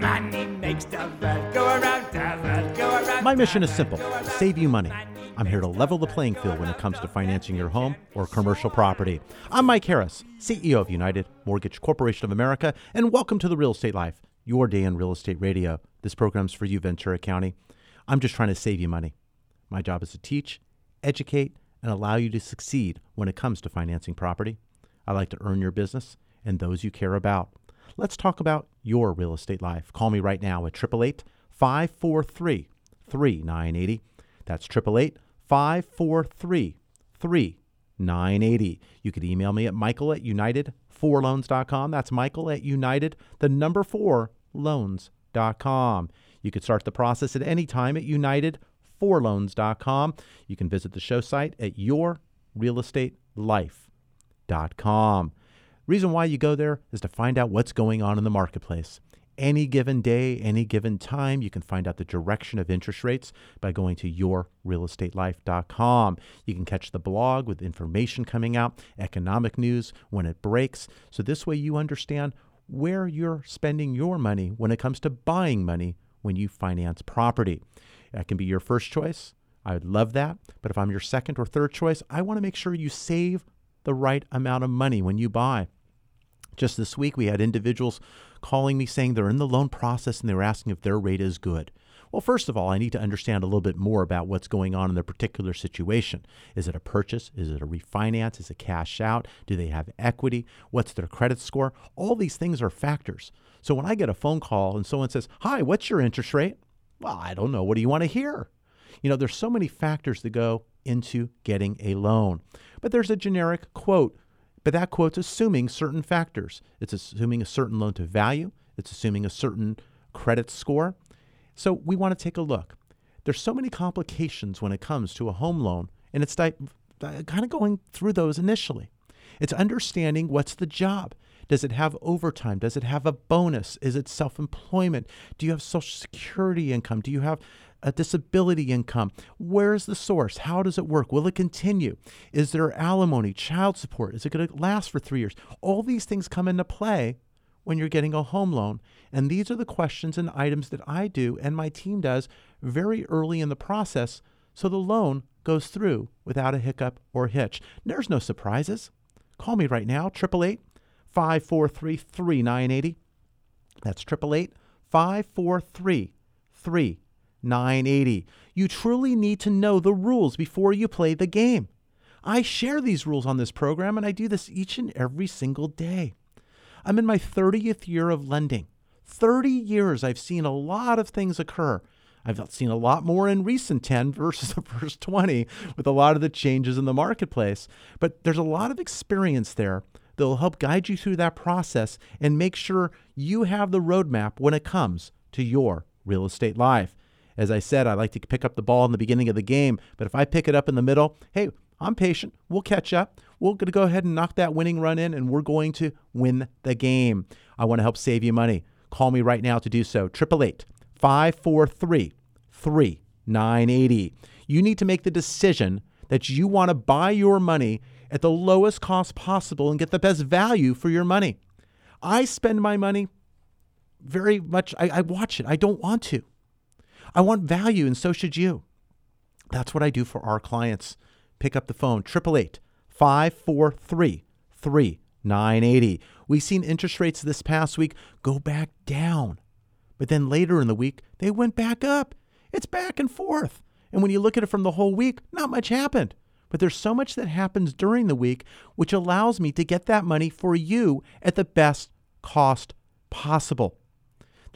Money makes the world go around, the world go around. My mission is simple to save you money. I'm here to level the playing field when it comes to financing your home or commercial property. I'm Mike Harris, CEO of United Mortgage Corporation of America, and welcome to the Real Estate Life, your day in real estate radio. This program's for you, Ventura County. I'm just trying to save you money. My job is to teach, educate, and allow you to succeed when it comes to financing property. I like to earn your business and those you care about. Let's talk about your real estate life. Call me right now at 888 543 3980. That's 888 543 3980. You could email me at michael at united4loans.com. That's michael at united, the number four, loans.com. You could start the process at any time at united4loans.com. You can visit the show site at yourrealestatelife.com. Reason why you go there is to find out what's going on in the marketplace. Any given day, any given time, you can find out the direction of interest rates by going to yourrealestatelife.com. You can catch the blog with information coming out, economic news when it breaks. So this way you understand where you're spending your money when it comes to buying money when you finance property. That can be your first choice. I would love that. But if I'm your second or third choice, I want to make sure you save the right amount of money when you buy. Just this week, we had individuals calling me saying they're in the loan process and they were asking if their rate is good. Well, first of all, I need to understand a little bit more about what's going on in their particular situation. Is it a purchase? Is it a refinance? Is it cash out? Do they have equity? What's their credit score? All these things are factors. So when I get a phone call and someone says, Hi, what's your interest rate? Well, I don't know. What do you want to hear? You know, there's so many factors that go into getting a loan. But there's a generic quote but that quote's assuming certain factors. It's assuming a certain loan to value, it's assuming a certain credit score. So we want to take a look. There's so many complications when it comes to a home loan, and it's di- uh, kind of going through those initially. It's understanding what's the job. Does it have overtime? Does it have a bonus? Is it self employment? Do you have Social Security income? Do you have a disability income? Where is the source? How does it work? Will it continue? Is there alimony, child support? Is it going to last for three years? All these things come into play when you're getting a home loan. And these are the questions and items that I do and my team does very early in the process so the loan goes through without a hiccup or hitch. There's no surprises. Call me right now, 888 543 3980. That's 888 543 3980. You truly need to know the rules before you play the game. I share these rules on this program, and I do this each and every single day. I'm in my 30th year of lending. 30 years, I've seen a lot of things occur. I've seen a lot more in recent 10 versus the first 20 with a lot of the changes in the marketplace. But there's a lot of experience there that will help guide you through that process and make sure you have the roadmap when it comes to your real estate life. As I said, I like to pick up the ball in the beginning of the game, but if I pick it up in the middle, hey, I'm patient. We'll catch up. We're going to go ahead and knock that winning run in, and we're going to win the game. I want to help save you money. Call me right now to do so. 888 543 3980. You need to make the decision that you want to buy your money at the lowest cost possible and get the best value for your money. I spend my money very much, I, I watch it. I don't want to. I want value, and so should you. That's what I do for our clients. Pick up the phone, 888 543 980. We've seen interest rates this past week go back down. But then later in the week, they went back up. It's back and forth. And when you look at it from the whole week, not much happened. But there's so much that happens during the week, which allows me to get that money for you at the best cost possible.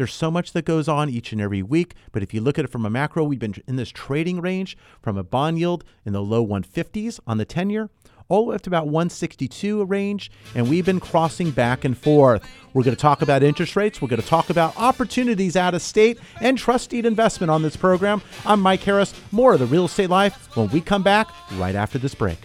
There's so much that goes on each and every week, but if you look at it from a macro, we've been in this trading range from a bond yield in the low 150s on the 10 year all the way up to about 162 range, and we've been crossing back and forth. We're going to talk about interest rates. We're going to talk about opportunities out of state and trusted investment on this program. I'm Mike Harris. More of the real estate life when we come back right after this break.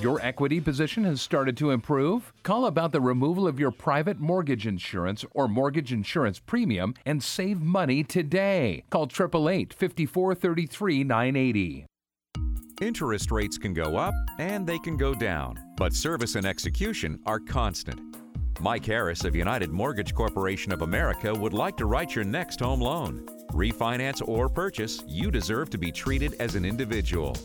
Your equity position has started to improve? Call about the removal of your private mortgage insurance or mortgage insurance premium and save money today. Call 888 5433 980. Interest rates can go up and they can go down, but service and execution are constant. Mike Harris of United Mortgage Corporation of America would like to write your next home loan. Refinance or purchase, you deserve to be treated as an individual.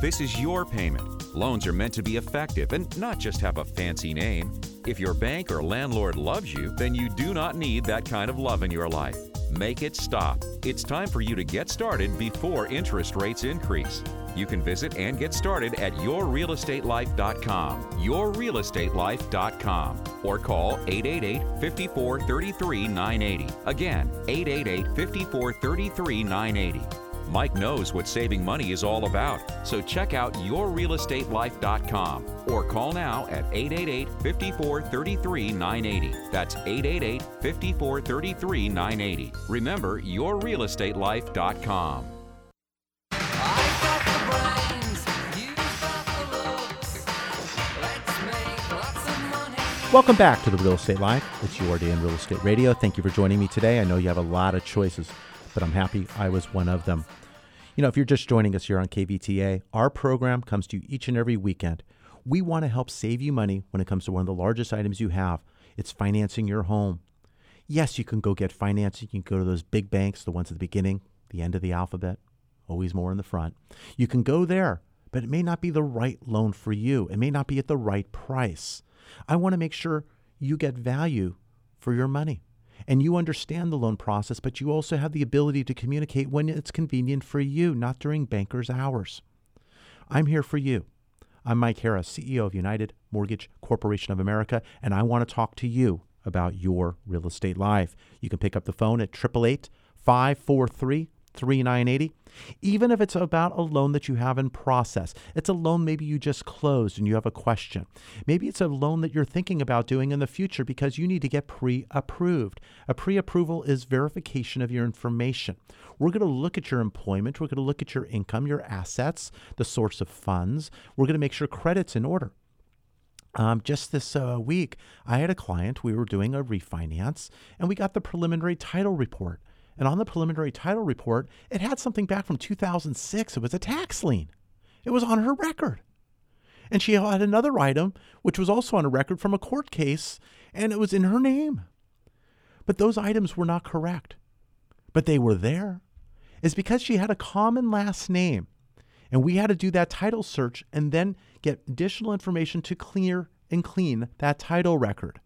This is your payment. Loans are meant to be effective and not just have a fancy name. If your bank or landlord loves you, then you do not need that kind of love in your life. Make it stop. It's time for you to get started before interest rates increase. You can visit and get started at yourrealestatelife.com, yourrealestatelife.com, or call 888 54 33 980. Again, 888 54 33 980. Mike knows what saving money is all about, so check out yourrealestatelife.com or call now at 888 54 33 980. That's 888 54 33 980. Remember, yourrealestatelife.com. Welcome back to the Real Estate Life. It's your day in real estate radio. Thank you for joining me today. I know you have a lot of choices, but I'm happy I was one of them. You know, if you're just joining us here on KVTA, our program comes to you each and every weekend. We want to help save you money when it comes to one of the largest items you have. It's financing your home. Yes, you can go get financing. You can go to those big banks, the ones at the beginning, the end of the alphabet, always more in the front. You can go there, but it may not be the right loan for you. It may not be at the right price. I want to make sure you get value for your money and you understand the loan process, but you also have the ability to communicate when it's convenient for you, not during banker's hours. I'm here for you. I'm Mike Harris, CEO of United Mortgage Corporation of America, and I want to talk to you about your real estate life. You can pick up the phone at 888 543 3980 even if it's about a loan that you have in process. It's a loan maybe you just closed and you have a question. Maybe it's a loan that you're thinking about doing in the future because you need to get pre-approved. A pre-approval is verification of your information. We're going to look at your employment. We're going to look at your income your assets the source of funds. We're going to make sure credit's in order. Um, just this uh, week, I had a client. We were doing a refinance, and we got the preliminary title report. And on the preliminary title report, it had something back from 2006. It was a tax lien. It was on her record. And she had another item, which was also on a record from a court case, and it was in her name. But those items were not correct. But they were there. It's because she had a common last name. And we had to do that title search and then get additional information to clear and clean that title record.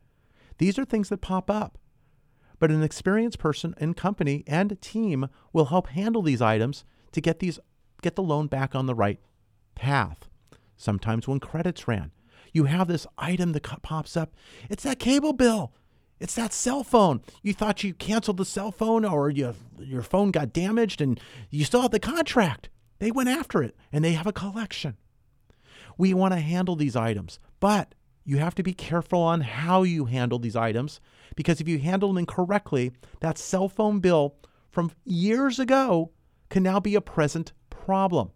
These are things that pop up but an experienced person and company and team will help handle these items to get these get the loan back on the right path. Sometimes when credits ran, you have this item that pops up. It's that cable bill. It's that cell phone. You thought you canceled the cell phone or you, your phone got damaged and you still have the contract. They went after it and they have a collection. We want to handle these items, but you have to be careful on how you handle these items because if you handle them incorrectly, that cell phone bill from years ago can now be a present problem.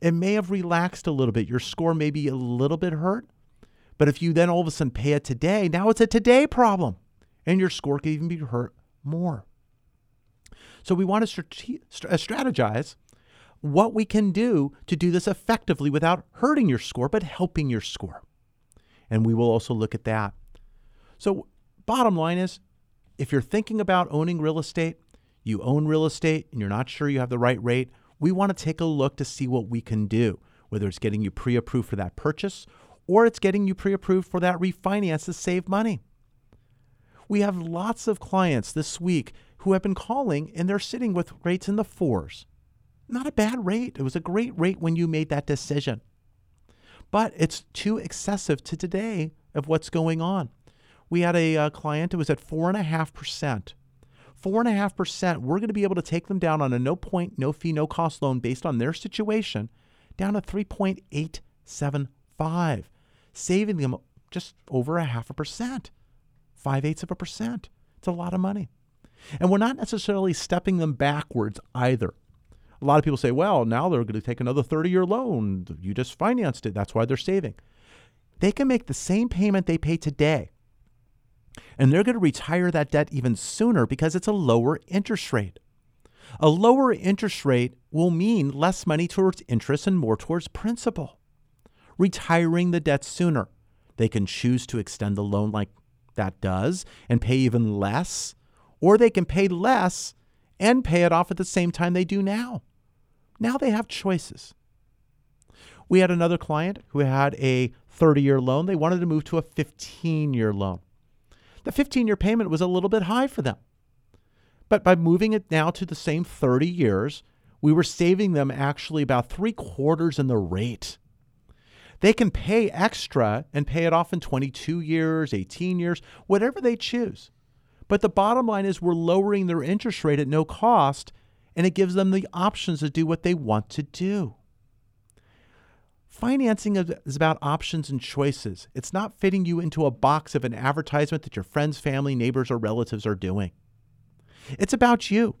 It may have relaxed a little bit. Your score may be a little bit hurt, but if you then all of a sudden pay it today, now it's a today problem and your score could even be hurt more. So we want to uh, strategize what we can do to do this effectively without hurting your score, but helping your score. And we will also look at that. So Bottom line is if you're thinking about owning real estate, you own real estate and you're not sure you have the right rate, we want to take a look to see what we can do. whether it's getting you pre approved for that purchase or it's getting you pre approved for that refinance to save money. We have lots of clients this week who have been calling and they're sitting with rates in the fours. Not a bad rate. It was a great rate when you made that decision. But it's too excessive to today of what's going on. We had a uh, client who was at 4.5%. 4.5%, we're going to be able to take them down on a no point, no fee, no cost loan based on their situation down to 3.875, saving them just over a half a percent, five eighths of a percent. It's a lot of money. And we're not necessarily stepping them backwards either. A lot of people say, well, now they're going to take another 30 year loan. You just financed it. That's why they're saving. They can make the same payment they pay today. And they're going to retire that debt even sooner because it's a lower interest rate. A lower interest rate will mean less money towards interest and more towards principal. Retiring the debt sooner. They can choose to extend the loan like that does and pay even less, or they can pay less and pay it off at the same time they do now. Now they have choices. We had another client who had a 30 year loan. They wanted to move to a 15 year loan. The 15 year payment was a little bit high for them. But by moving it now to the same 30 years, we were saving them actually about three quarters in the rate. They can pay extra and pay it off in 22 years, 18 years, whatever they choose. But the bottom line is we're lowering their interest rate at no cost, and it gives them the options to do what they want to do. Financing is about options and choices. It's not fitting you into a box of an advertisement that your friends, family, neighbors, or relatives are doing. It's about you.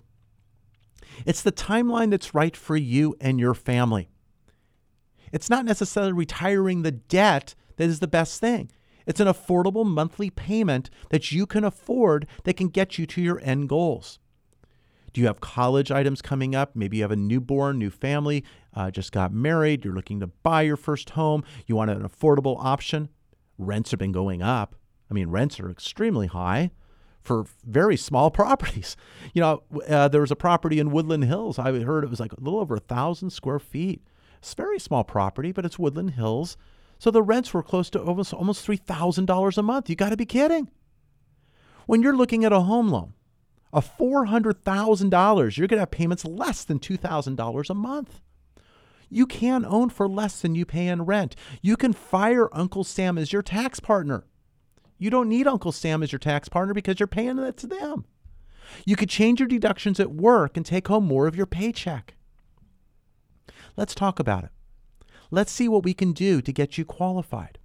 It's the timeline that's right for you and your family. It's not necessarily retiring the debt that is the best thing. It's an affordable monthly payment that you can afford that can get you to your end goals. Do you have college items coming up? Maybe you have a newborn, new family, uh, just got married, you're looking to buy your first home, you want an affordable option. Rents have been going up. I mean, rents are extremely high for very small properties. You know, uh, there was a property in Woodland Hills. I heard it was like a little over a thousand square feet. It's a very small property, but it's Woodland Hills. So the rents were close to almost almost $3,000 a month. You got to be kidding. When you're looking at a home loan, a $400,000, you're going to have payments less than $2,000 a month. You can own for less than you pay in rent. You can fire Uncle Sam as your tax partner. You don't need Uncle Sam as your tax partner because you're paying that to them. You could change your deductions at work and take home more of your paycheck. Let's talk about it. Let's see what we can do to get you qualified.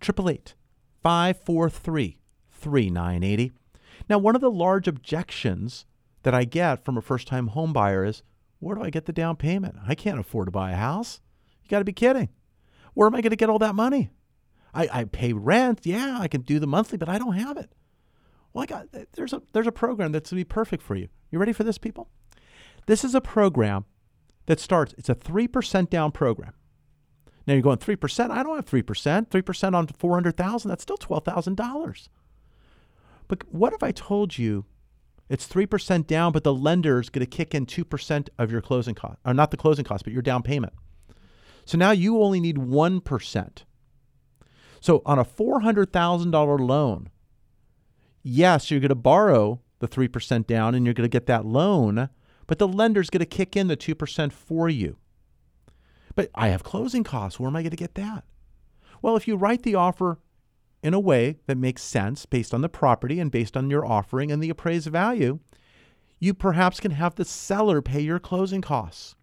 888 543 3980. Now, one of the large objections that I get from a first time home buyer is where do I get the down payment? I can't afford to buy a house. You got to be kidding. Where am I going to get all that money? I, I pay rent. Yeah, I can do the monthly, but I don't have it. Well, I got there's a there's a program that's to be perfect for you. You ready for this, people? This is a program that starts, it's a 3% down program. Now you're going 3%. I don't have 3%. 3% on 400,000, that's still $12,000. But what if I told you it's 3% down, but the lender's going to kick in 2% of your closing cost, or not the closing cost, but your down payment. So now you only need 1%. So on a $400,000 loan, yes, you're going to borrow the 3% down and you're going to get that loan, but the lender's going to kick in the 2% for you. But I have closing costs. Where am I going to get that? Well, if you write the offer in a way that makes sense based on the property and based on your offering and the appraised value, you perhaps can have the seller pay your closing costs.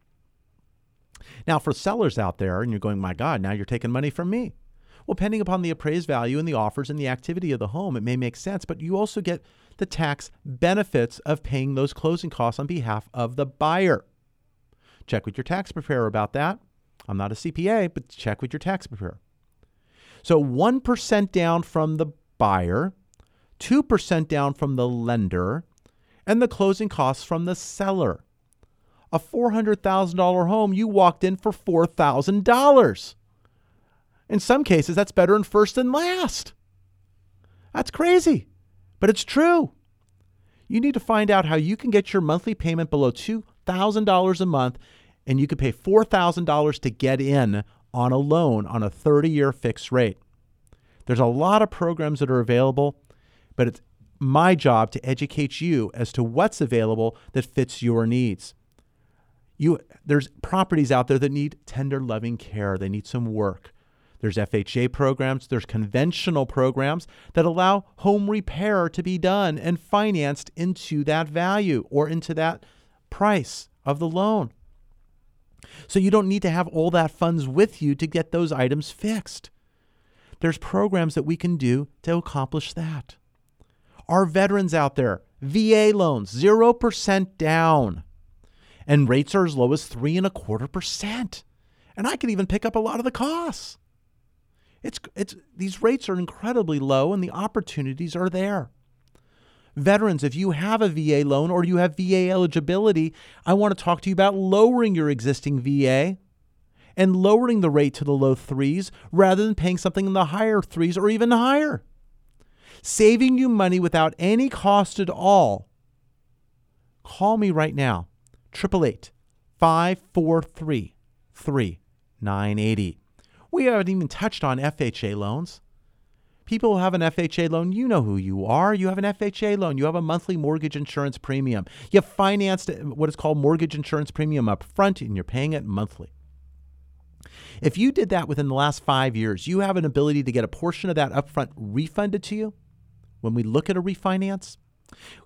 Now, for sellers out there, and you're going, my God, now you're taking money from me. Well, depending upon the appraised value and the offers and the activity of the home, it may make sense, but you also get the tax benefits of paying those closing costs on behalf of the buyer. Check with your tax preparer about that. I'm not a CPA, but check with your tax preparer. So 1% down from the buyer, 2% down from the lender, and the closing costs from the seller. A $400,000 home, you walked in for $4,000. In some cases, that's better than first and last. That's crazy but it's true. You need to find out how you can get your monthly payment below $2,000 a month and you could pay $4,000 to get in on a loan on a 30 year fixed rate. There's a lot of programs that are available, but it's my job to educate you as to what's available that fits your needs. You, there's properties out there that need tender, loving care. They need some work. There's FHA programs, there's conventional programs that allow home repair to be done and financed into that value or into that price of the loan. So you don't need to have all that funds with you to get those items fixed. There's programs that we can do to accomplish that. Our veterans out there, VA loans, 0% down. And rates are as low as three and a quarter percent. And I can even pick up a lot of the costs. It's, it's, these rates are incredibly low and the opportunities are there. Veterans, if you have a VA loan or you have VA eligibility, I want to talk to you about lowering your existing VA and lowering the rate to the low threes rather than paying something in the higher threes or even higher. Saving you money without any cost at all. Call me right now, 888 543 3980. We haven't even touched on FHA loans. People who have an FHA loan, you know who you are. You have an FHA loan. You have a monthly mortgage insurance premium. You have financed what is called mortgage insurance premium up front, and you're paying it monthly. If you did that within the last five years, you have an ability to get a portion of that upfront refunded to you when we look at a refinance.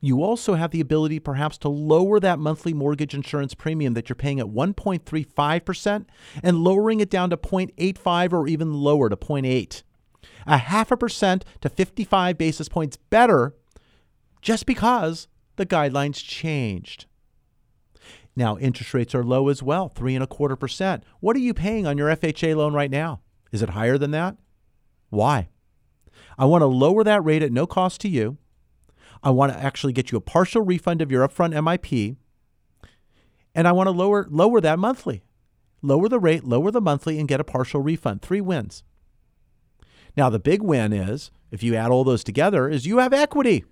You also have the ability perhaps to lower that monthly mortgage insurance premium that you're paying at 1.35% and lowering it down to 0.85 or even lower to 0.8. A half a percent to 55 basis points better just because the guidelines changed. Now, interest rates are low as well, three and a quarter percent. What are you paying on your FHA loan right now? Is it higher than that? Why? I want to lower that rate at no cost to you. I want to actually get you a partial refund of your upfront MIP. And I want to lower lower that monthly. Lower the rate, lower the monthly, and get a partial refund. Three wins. Now the big win is, if you add all those together, is you have equity.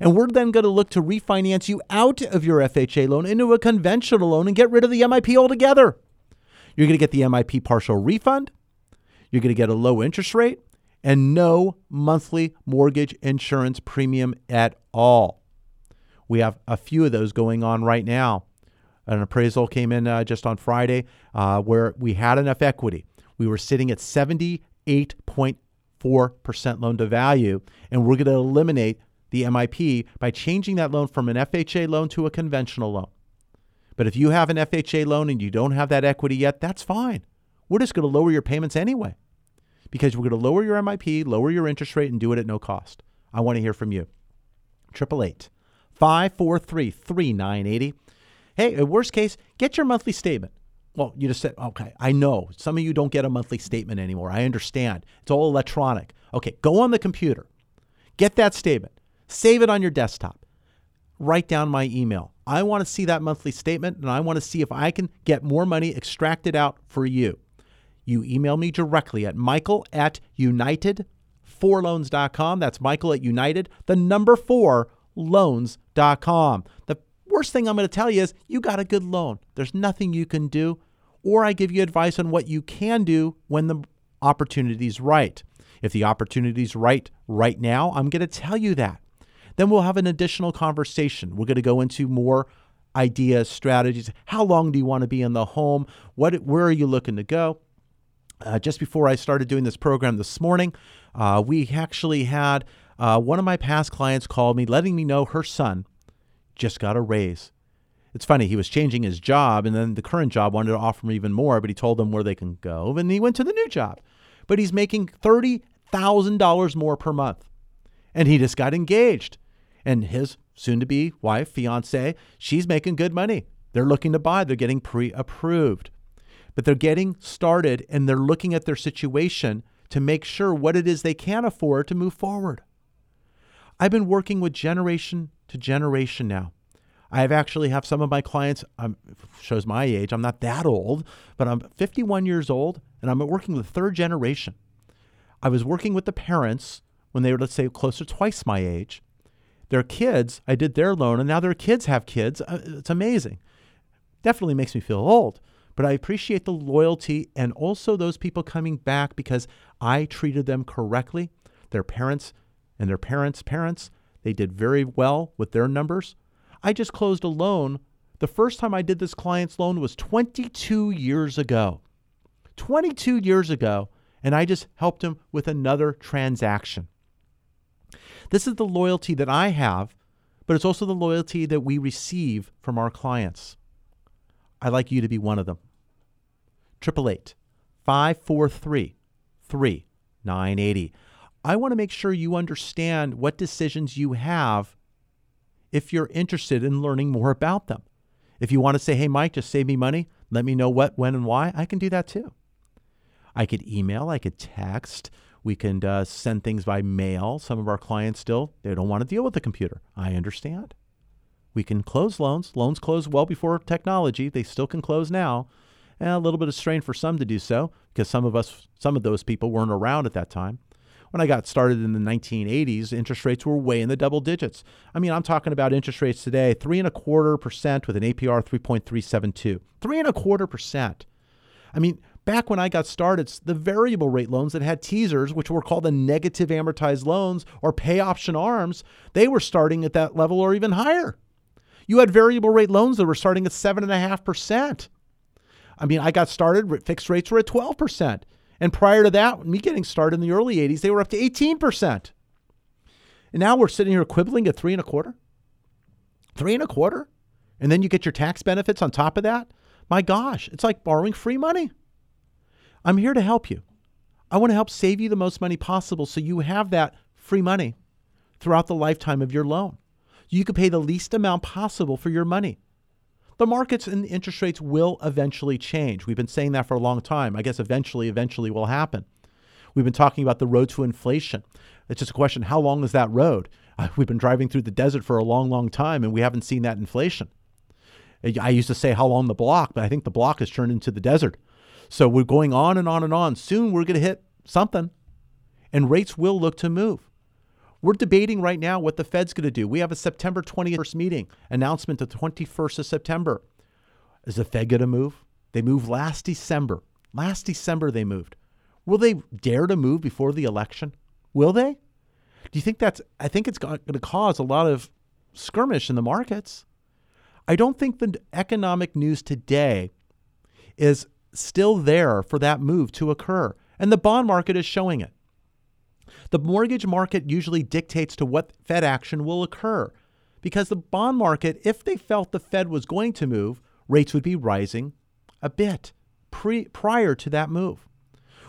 And we're then going to look to refinance you out of your FHA loan into a conventional loan and get rid of the MIP altogether. You're going to get the MIP partial refund. You're going to get a low interest rate and no monthly mortgage insurance premium at all. We have a few of those going on right now. An appraisal came in uh, just on Friday uh, where we had enough equity. We were sitting at 78.4% loan to value, and we're going to eliminate the MIP by changing that loan from an FHA loan to a conventional loan. But if you have an FHA loan and you don't have that equity yet, that's fine. We're just going to lower your payments anyway because we're going to lower your MIP, lower your interest rate, and do it at no cost. I want to hear from you. 888 543 3980. Hey, worst case, get your monthly statement. Well, you just said, okay, I know some of you don't get a monthly statement anymore. I understand. It's all electronic. Okay, go on the computer, get that statement, save it on your desktop, write down my email. I want to see that monthly statement and I want to see if I can get more money extracted out for you. You email me directly at michael at united4loans.com. That's michael at united, the number four loans.com. The worst thing I'm going to tell you is you got a good loan. There's nothing you can do. Or I give you advice on what you can do when the opportunity's right. If the opportunity's right right now, I'm going to tell you that. Then we'll have an additional conversation. We're going to go into more ideas, strategies. How long do you want to be in the home? What, where are you looking to go? Uh, just before I started doing this program this morning, uh, we actually had uh, one of my past clients called me, letting me know her son just got a raise. It's funny, he was changing his job, and then the current job wanted to offer him even more, but he told them where they can go, and he went to the new job. But he's making $30,000 more per month. And he just got engaged. And his soon to be wife, fiance, she's making good money. They're looking to buy, they're getting pre approved. But they're getting started and they're looking at their situation to make sure what it is they can afford to move forward. I've been working with generation to generation now. I've actually have some of my clients um, shows my age. I'm not that old, but I'm 51 years old and I'm working with third generation. I was working with the parents when they were let's say close to twice my age. Their kids, I did their loan and now their kids have kids. Uh, it's amazing. Definitely makes me feel old, but I appreciate the loyalty and also those people coming back because I treated them correctly. Their parents and their parents' parents, they did very well with their numbers. I just closed a loan. The first time I did this client's loan was 22 years ago. 22 years ago, and I just helped him with another transaction. This is the loyalty that I have, but it's also the loyalty that we receive from our clients. I'd like you to be one of them. 888 543 3980. I want to make sure you understand what decisions you have if you're interested in learning more about them. If you want to say, hey, Mike, just save me money, let me know what, when, and why, I can do that too. I could email, I could text, we can uh, send things by mail. Some of our clients still, they don't want to deal with the computer. I understand. We can close loans. Loans close well before technology. They still can close now. And a little bit of strain for some to do so because some of us, some of those people weren't around at that time. When I got started in the 1980s, interest rates were way in the double digits. I mean, I'm talking about interest rates today, three and a quarter percent with an APR 3.372. Three and a quarter percent. I mean, back when I got started, the variable rate loans that had teasers, which were called the negative amortized loans or pay option arms, they were starting at that level or even higher. You had variable rate loans that were starting at 7.5%. I mean, I got started, fixed rates were at 12%. And prior to that, me getting started in the early 80s, they were up to 18%. And now we're sitting here quibbling at three and a quarter. Three and a quarter? And then you get your tax benefits on top of that? My gosh, it's like borrowing free money. I'm here to help you. I want to help save you the most money possible so you have that free money throughout the lifetime of your loan. You can pay the least amount possible for your money. The markets and the interest rates will eventually change. We've been saying that for a long time. I guess eventually, eventually will happen. We've been talking about the road to inflation. It's just a question how long is that road? We've been driving through the desert for a long, long time and we haven't seen that inflation. I used to say how long the block, but I think the block has turned into the desert. So we're going on and on and on. Soon we're going to hit something, and rates will look to move. We're debating right now what the Fed's going to do. We have a September 21st meeting, announcement the 21st of September. Is the Fed going to move? They moved last December. Last December they moved. Will they dare to move before the election? Will they? Do you think that's I think it's going to cause a lot of skirmish in the markets. I don't think the economic news today is still there for that move to occur. And the bond market is showing it. The mortgage market usually dictates to what Fed action will occur because the bond market, if they felt the Fed was going to move, rates would be rising a bit pre- prior to that move.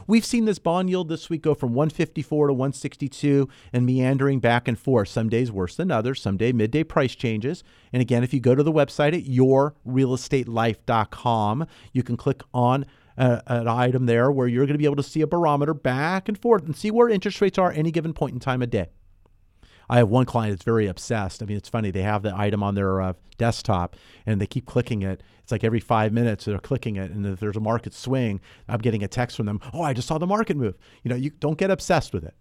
We've seen this bond yield this week go from 154 to 162 and meandering back and forth. Some days worse than others, some day midday price changes. And again, if you go to the website at yourrealestatelife.com, you can click on an item there where you're going to be able to see a barometer back and forth and see where interest rates are any given point in time of day. I have one client that's very obsessed. I mean, it's funny. They have the item on their uh, desktop and they keep clicking it. It's like every five minutes they're clicking it. And if there's a market swing, I'm getting a text from them. Oh, I just saw the market move. You know, you don't get obsessed with it.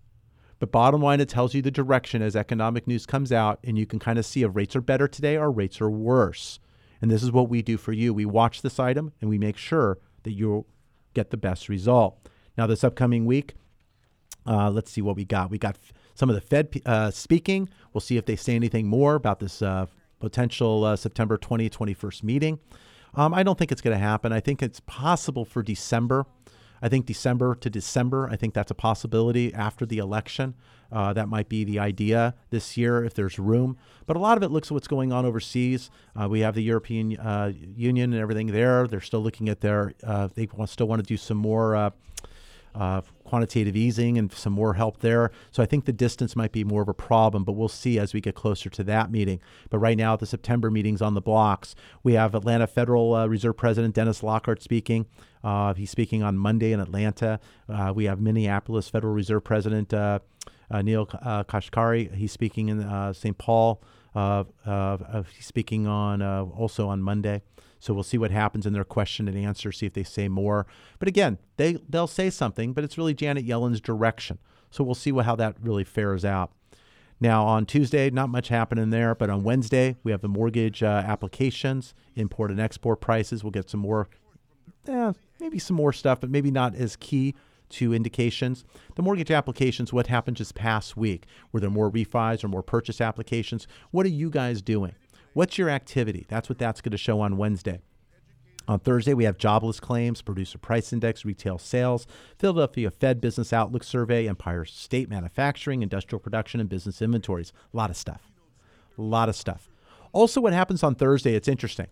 But bottom line, it tells you the direction as economic news comes out, and you can kind of see if rates are better today or rates are worse. And this is what we do for you. We watch this item and we make sure that you'll get the best result. Now, this upcoming week, uh, let's see what we got. We got some of the Fed uh, speaking. We'll see if they say anything more about this uh, potential uh, September 20, 21st meeting. Um, I don't think it's going to happen. I think it's possible for December. I think December to December, I think that's a possibility after the election. Uh, that might be the idea this year if there's room. But a lot of it looks at what's going on overseas. Uh, we have the European uh, Union and everything there. They're still looking at their, uh, they still want to do some more uh, uh, quantitative easing and some more help there. So I think the distance might be more of a problem, but we'll see as we get closer to that meeting. But right now, the September meeting's on the blocks. We have Atlanta Federal uh, Reserve President Dennis Lockhart speaking. Uh, he's speaking on Monday in Atlanta. Uh, we have Minneapolis Federal Reserve President uh, uh, Neel Kashkari. He's speaking in St. Paul. he's speaking on also on Monday. So we'll see what happens in their question and answer, see if they say more. But again, they, they'll say something, but it's really Janet Yellen's direction. So we'll see what, how that really fares out. Now, on Tuesday, not much happening there, but on Wednesday, we have the mortgage uh, applications, import and export prices. We'll get some more, eh, maybe some more stuff, but maybe not as key to indications. The mortgage applications, what happened just past week? Were there more refis or more purchase applications? What are you guys doing? What's your activity? That's what that's going to show on Wednesday. On Thursday, we have jobless claims, producer price index, retail sales, Philadelphia Fed business outlook survey, Empire State manufacturing, industrial production, and business inventories. A lot of stuff. A lot of stuff. Also, what happens on Thursday, it's interesting.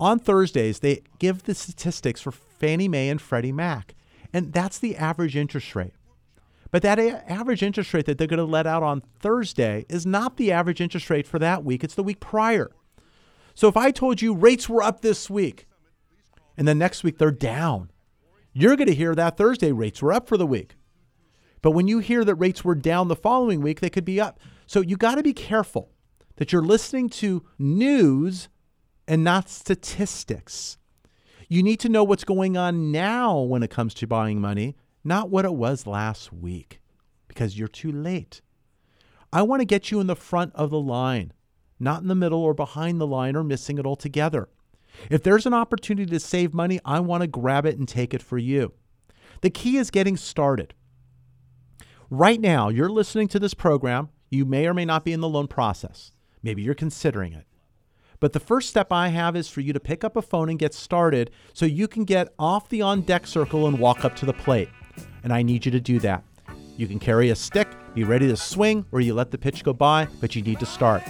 On Thursdays, they give the statistics for Fannie Mae and Freddie Mac, and that's the average interest rate. But that a- average interest rate that they're going to let out on Thursday is not the average interest rate for that week, it's the week prior. So if I told you rates were up this week, and then next week they're down. You're going to hear that Thursday rates were up for the week. But when you hear that rates were down the following week, they could be up. So you got to be careful that you're listening to news and not statistics. You need to know what's going on now when it comes to buying money, not what it was last week, because you're too late. I want to get you in the front of the line, not in the middle or behind the line or missing it altogether. If there's an opportunity to save money, I want to grab it and take it for you. The key is getting started. Right now, you're listening to this program. You may or may not be in the loan process. Maybe you're considering it. But the first step I have is for you to pick up a phone and get started so you can get off the on deck circle and walk up to the plate. And I need you to do that. You can carry a stick, be ready to swing, or you let the pitch go by, but you need to start.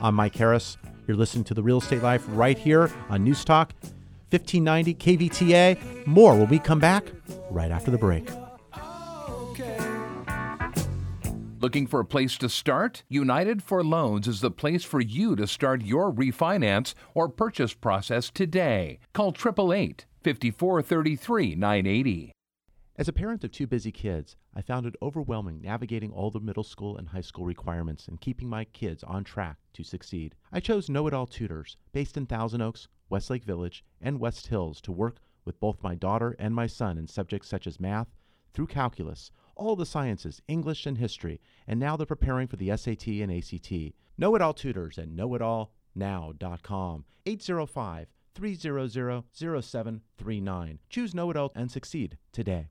I'm Mike Harris. You're listening to The Real Estate Life right here on News Talk 1590 KVTA. More when we come back right after the break. Looking for a place to start? United for Loans is the place for you to start your refinance or purchase process today. Call 888 5433 980. As a parent of two busy kids, I found it overwhelming navigating all the middle school and high school requirements and keeping my kids on track to succeed. I chose Know It All Tutors, based in Thousand Oaks, Westlake Village, and West Hills, to work with both my daughter and my son in subjects such as math, through calculus, all the sciences, English, and history, and now they're preparing for the SAT and ACT. Know It All Tutors at knowitallnow.com. 805 300 0739. Choose Know It All and succeed today.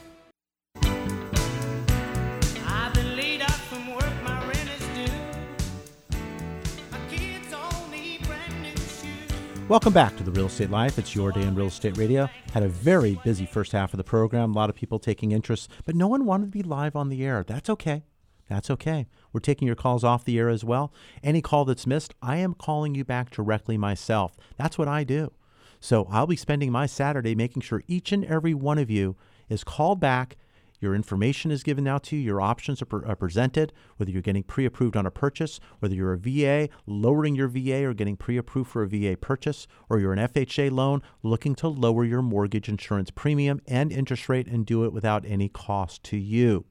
Welcome back to the Real Estate Life. It's your day in real estate radio. Had a very busy first half of the program. A lot of people taking interest, but no one wanted to be live on the air. That's okay. That's okay. We're taking your calls off the air as well. Any call that's missed, I am calling you back directly myself. That's what I do. So I'll be spending my Saturday making sure each and every one of you is called back. Your information is given out to you. Your options are, pre- are presented, whether you're getting pre approved on a purchase, whether you're a VA, lowering your VA or getting pre approved for a VA purchase, or you're an FHA loan looking to lower your mortgage insurance premium and interest rate and do it without any cost to you.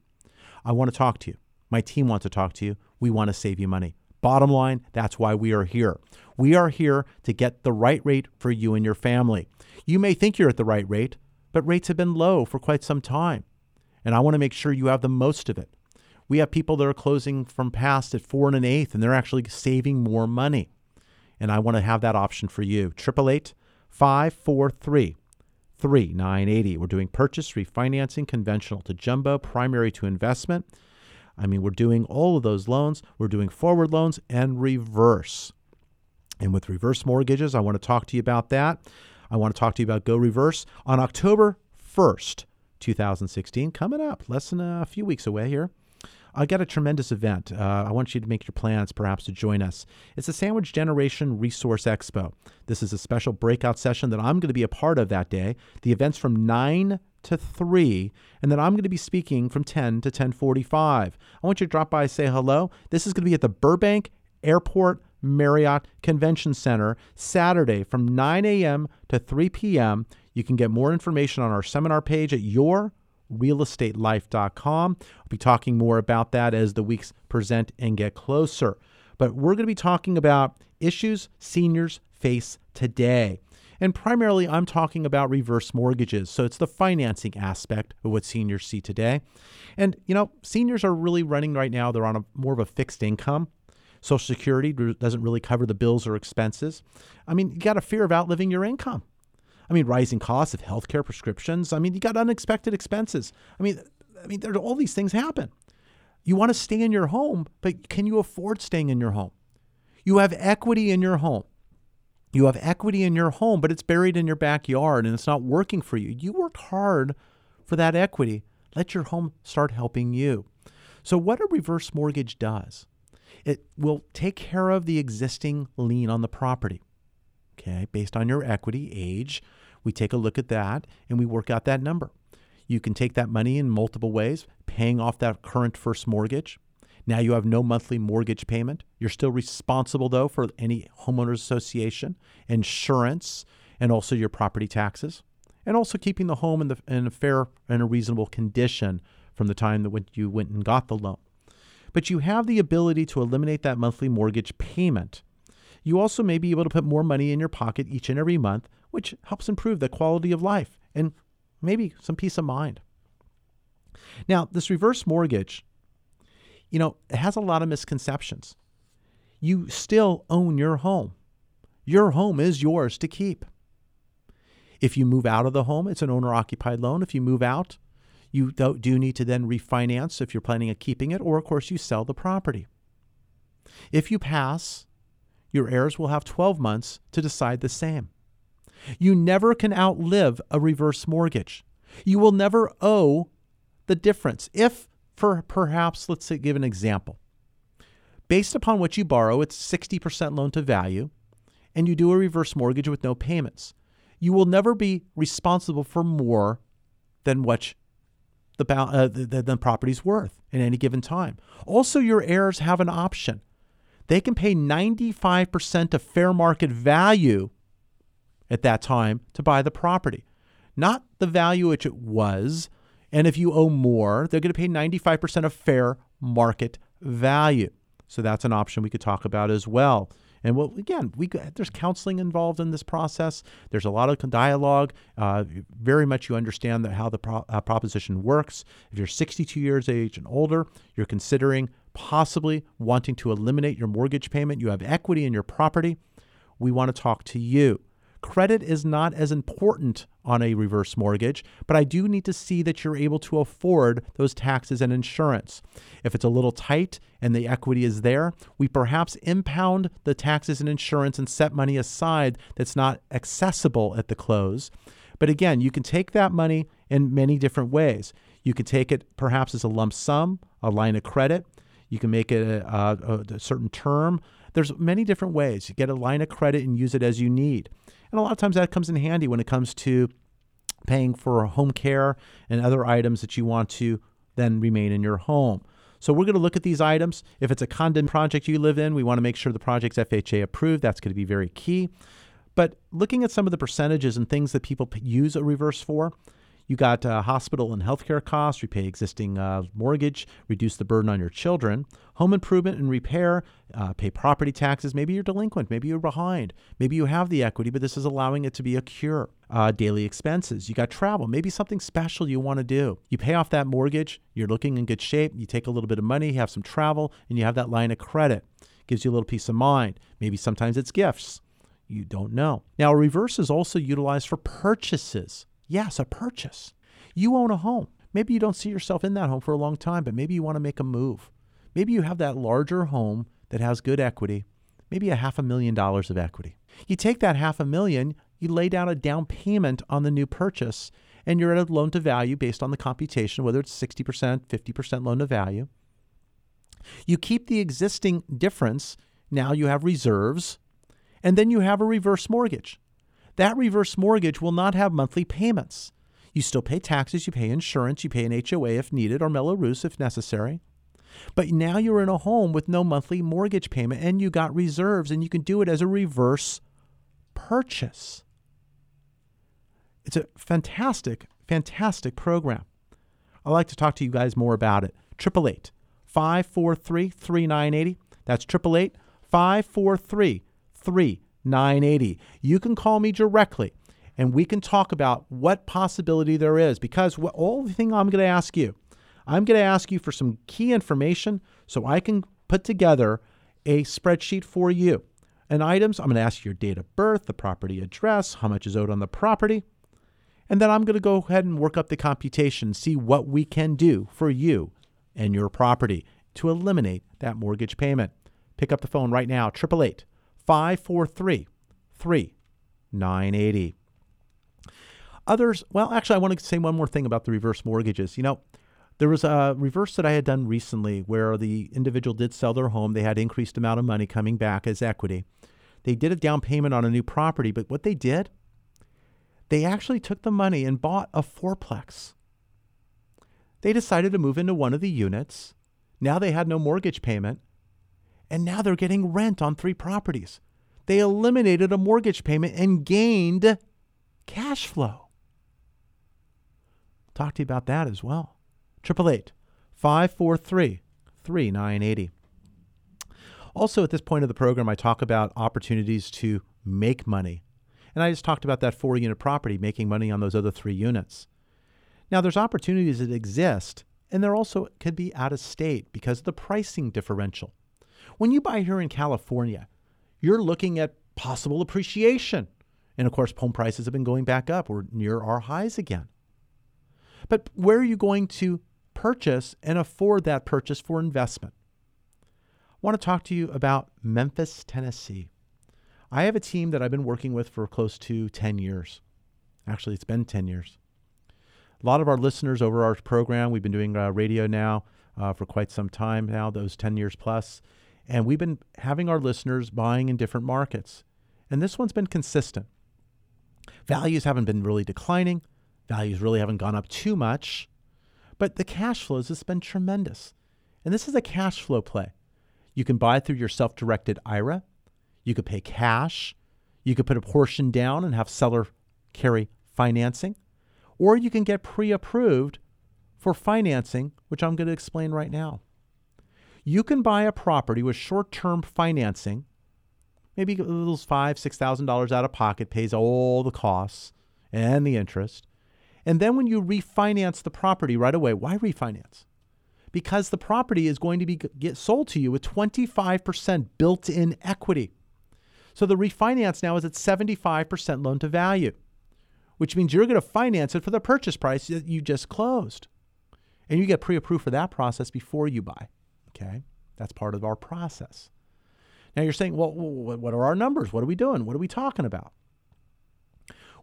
I want to talk to you. My team wants to talk to you. We want to save you money. Bottom line, that's why we are here. We are here to get the right rate for you and your family. You may think you're at the right rate, but rates have been low for quite some time. And I want to make sure you have the most of it. We have people that are closing from past at four and an eighth, and they're actually saving more money. And I want to have that option for you. 888 543 3980. We're doing purchase, refinancing, conventional to jumbo, primary to investment. I mean, we're doing all of those loans. We're doing forward loans and reverse. And with reverse mortgages, I want to talk to you about that. I want to talk to you about Go Reverse on October 1st, 2016, coming up, less than a few weeks away here. I got a tremendous event. Uh, I want you to make your plans perhaps to join us. It's the Sandwich Generation Resource Expo. This is a special breakout session that I'm going to be a part of that day. The event's from 9 to 3 and then I'm going to be speaking from 10 to 10:45. I want you to drop by say hello. This is going to be at the Burbank Airport Marriott Convention Center Saturday from 9 a.m. to 3 p.m. You can get more information on our seminar page at yourrealestatelife.com. I'll be talking more about that as the weeks present and get closer. But we're going to be talking about issues seniors face today. And primarily, I'm talking about reverse mortgages. So it's the financing aspect of what seniors see today. And, you know, seniors are really running right now, they're on a more of a fixed income. Social Security doesn't really cover the bills or expenses. I mean, you got a fear of outliving your income. I mean, rising costs of healthcare prescriptions. I mean, you got unexpected expenses. I mean, I mean, there all these things happen. You want to stay in your home, but can you afford staying in your home? You have equity in your home. You have equity in your home, but it's buried in your backyard and it's not working for you. You worked hard for that equity. Let your home start helping you. So, what a reverse mortgage does, it will take care of the existing lien on the property. Okay, based on your equity, age, we take a look at that and we work out that number. You can take that money in multiple ways, paying off that current first mortgage. Now you have no monthly mortgage payment. You're still responsible, though, for any homeowners association, insurance, and also your property taxes, and also keeping the home in, the, in a fair and a reasonable condition from the time that you went and got the loan. But you have the ability to eliminate that monthly mortgage payment. You also may be able to put more money in your pocket each and every month, which helps improve the quality of life and maybe some peace of mind. Now, this reverse mortgage you know, it has a lot of misconceptions. You still own your home. Your home is yours to keep. If you move out of the home, it's an owner occupied loan. If you move out, you do need to then refinance if you're planning on keeping it, or of course, you sell the property. If you pass, your heirs will have 12 months to decide the same. You never can outlive a reverse mortgage. You will never owe the difference. If for perhaps, let's say, give an example. Based upon what you borrow, it's 60% loan to value, and you do a reverse mortgage with no payments. You will never be responsible for more than what the, uh, the, the property's worth in any given time. Also, your heirs have an option. They can pay 95% of fair market value at that time to buy the property, not the value which it was, and if you owe more, they're going to pay 95% of fair market value. So that's an option we could talk about as well. And well, again, we there's counseling involved in this process. There's a lot of dialogue. Uh, very much you understand how the pro- uh, proposition works. If you're 62 years age and older, you're considering possibly wanting to eliminate your mortgage payment. You have equity in your property. We want to talk to you. Credit is not as important on a reverse mortgage, but I do need to see that you're able to afford those taxes and insurance. If it's a little tight and the equity is there, we perhaps impound the taxes and insurance and set money aside that's not accessible at the close. But again, you can take that money in many different ways. You can take it perhaps as a lump sum, a line of credit. You can make it a, a, a certain term. There's many different ways. You get a line of credit and use it as you need. And a lot of times that comes in handy when it comes to paying for home care and other items that you want to then remain in your home. So we're going to look at these items. If it's a condemned project you live in, we want to make sure the project's FHA approved. That's going to be very key. But looking at some of the percentages and things that people use a reverse for, you got uh, hospital and healthcare costs, repay existing uh, mortgage, reduce the burden on your children, home improvement and repair, uh, pay property taxes. Maybe you're delinquent, maybe you're behind, maybe you have the equity, but this is allowing it to be a cure. Uh, daily expenses, you got travel, maybe something special you want to do. You pay off that mortgage, you're looking in good shape, you take a little bit of money, you have some travel, and you have that line of credit. Gives you a little peace of mind. Maybe sometimes it's gifts. You don't know. Now, a reverse is also utilized for purchases. Yes, a purchase. You own a home. Maybe you don't see yourself in that home for a long time, but maybe you want to make a move. Maybe you have that larger home that has good equity, maybe a half a million dollars of equity. You take that half a million, you lay down a down payment on the new purchase, and you're at a loan to value based on the computation, whether it's 60%, 50% loan to value. You keep the existing difference. Now you have reserves, and then you have a reverse mortgage. That reverse mortgage will not have monthly payments. You still pay taxes, you pay insurance, you pay an HOA if needed, or Mello-Roos if necessary. But now you're in a home with no monthly mortgage payment and you got reserves and you can do it as a reverse purchase. It's a fantastic, fantastic program. I'd like to talk to you guys more about it. 888 543 3980. That's 888 543 3980. You can call me directly and we can talk about what possibility there is because what, all the thing I'm going to ask you, I'm going to ask you for some key information so I can put together a spreadsheet for you. And items, I'm going to ask your date of birth, the property address, how much is owed on the property. And then I'm going to go ahead and work up the computation, see what we can do for you and your property to eliminate that mortgage payment. Pick up the phone right now, 888 543 3980. Others, well, actually, I want to say one more thing about the reverse mortgages. You know, there was a reverse that I had done recently where the individual did sell their home. They had increased amount of money coming back as equity. They did a down payment on a new property, but what they did, they actually took the money and bought a fourplex. They decided to move into one of the units. Now they had no mortgage payment, and now they're getting rent on three properties. They eliminated a mortgage payment and gained cash flow. Talk to you about that as well. 888 543 3980. Also, at this point of the program, I talk about opportunities to make money. And I just talked about that four unit property, making money on those other three units. Now, there's opportunities that exist, and there also could be out of state because of the pricing differential. When you buy here in California, you're looking at possible appreciation. And of course, home prices have been going back up. We're near our highs again. But where are you going to purchase and afford that purchase for investment? I want to talk to you about Memphis, Tennessee. I have a team that I've been working with for close to 10 years. Actually, it's been 10 years. A lot of our listeners over our program, we've been doing uh, radio now uh, for quite some time now, those 10 years plus, And we've been having our listeners buying in different markets. And this one's been consistent. Values haven't been really declining. Values really haven't gone up too much. But the cash flows has been tremendous. And this is a cash flow play. You can buy through your self directed IRA. You could pay cash. You could put a portion down and have seller carry financing. Or you can get pre approved for financing, which I'm going to explain right now. You can buy a property with short term financing, maybe those five, six thousand dollars out of pocket pays all the costs and the interest. And then when you refinance the property right away, why refinance? Because the property is going to be get sold to you with 25% built-in equity. So the refinance now is at 75% loan to value, which means you're going to finance it for the purchase price that you just closed. And you get pre-approved for that process before you buy. Okay? That's part of our process. Now you're saying, well, what are our numbers? What are we doing? What are we talking about?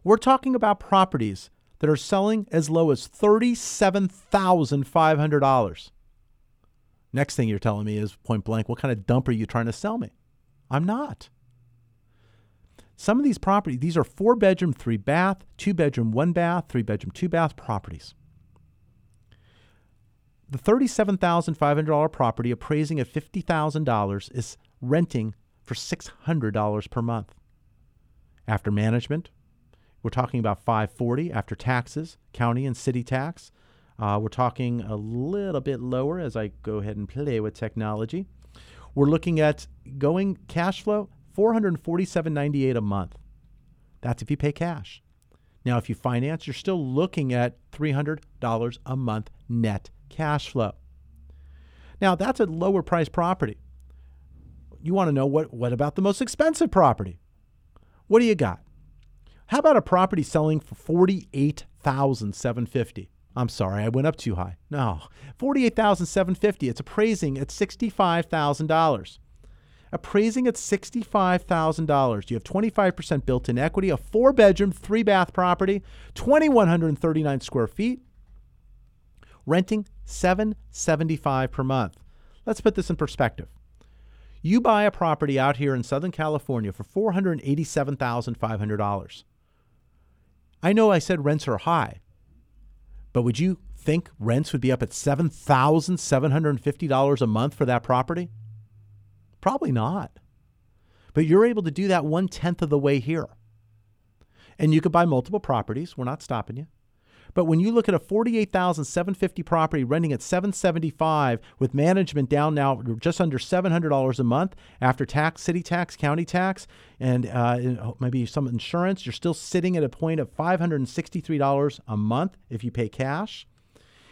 We're talking about properties that are selling as low as $37,500. Next thing you're telling me is point blank, what kind of dump are you trying to sell me? I'm not. Some of these properties, these are four bedroom, three bath, two bedroom, one bath, three bedroom, two bath properties. The $37,500 property appraising at $50,000 is renting for $600 per month. After management, we're talking about 540 after taxes, county and city tax. Uh, we're talking a little bit lower as I go ahead and play with technology. We're looking at going cash flow 447.98 a month. That's if you pay cash. Now, if you finance, you're still looking at $300 a month net cash flow. Now, that's a lower price property. You want to know what, what about the most expensive property? What do you got? How about a property selling for 48,750? I'm sorry, I went up too high. No, 48,750. It's appraising at $65,000. Appraising at $65,000. You have 25% built-in equity, a four-bedroom, three-bath property, 2139 square feet, renting 775 per month. Let's put this in perspective. You buy a property out here in Southern California for $487,500. I know I said rents are high, but would you think rents would be up at $7,750 a month for that property? Probably not. But you're able to do that one tenth of the way here. And you could buy multiple properties. We're not stopping you. But when you look at a 48,750 property renting at 775 with management down now just under $700 a month after tax, city tax, county tax, and uh, maybe some insurance, you're still sitting at a point of $563 a month if you pay cash.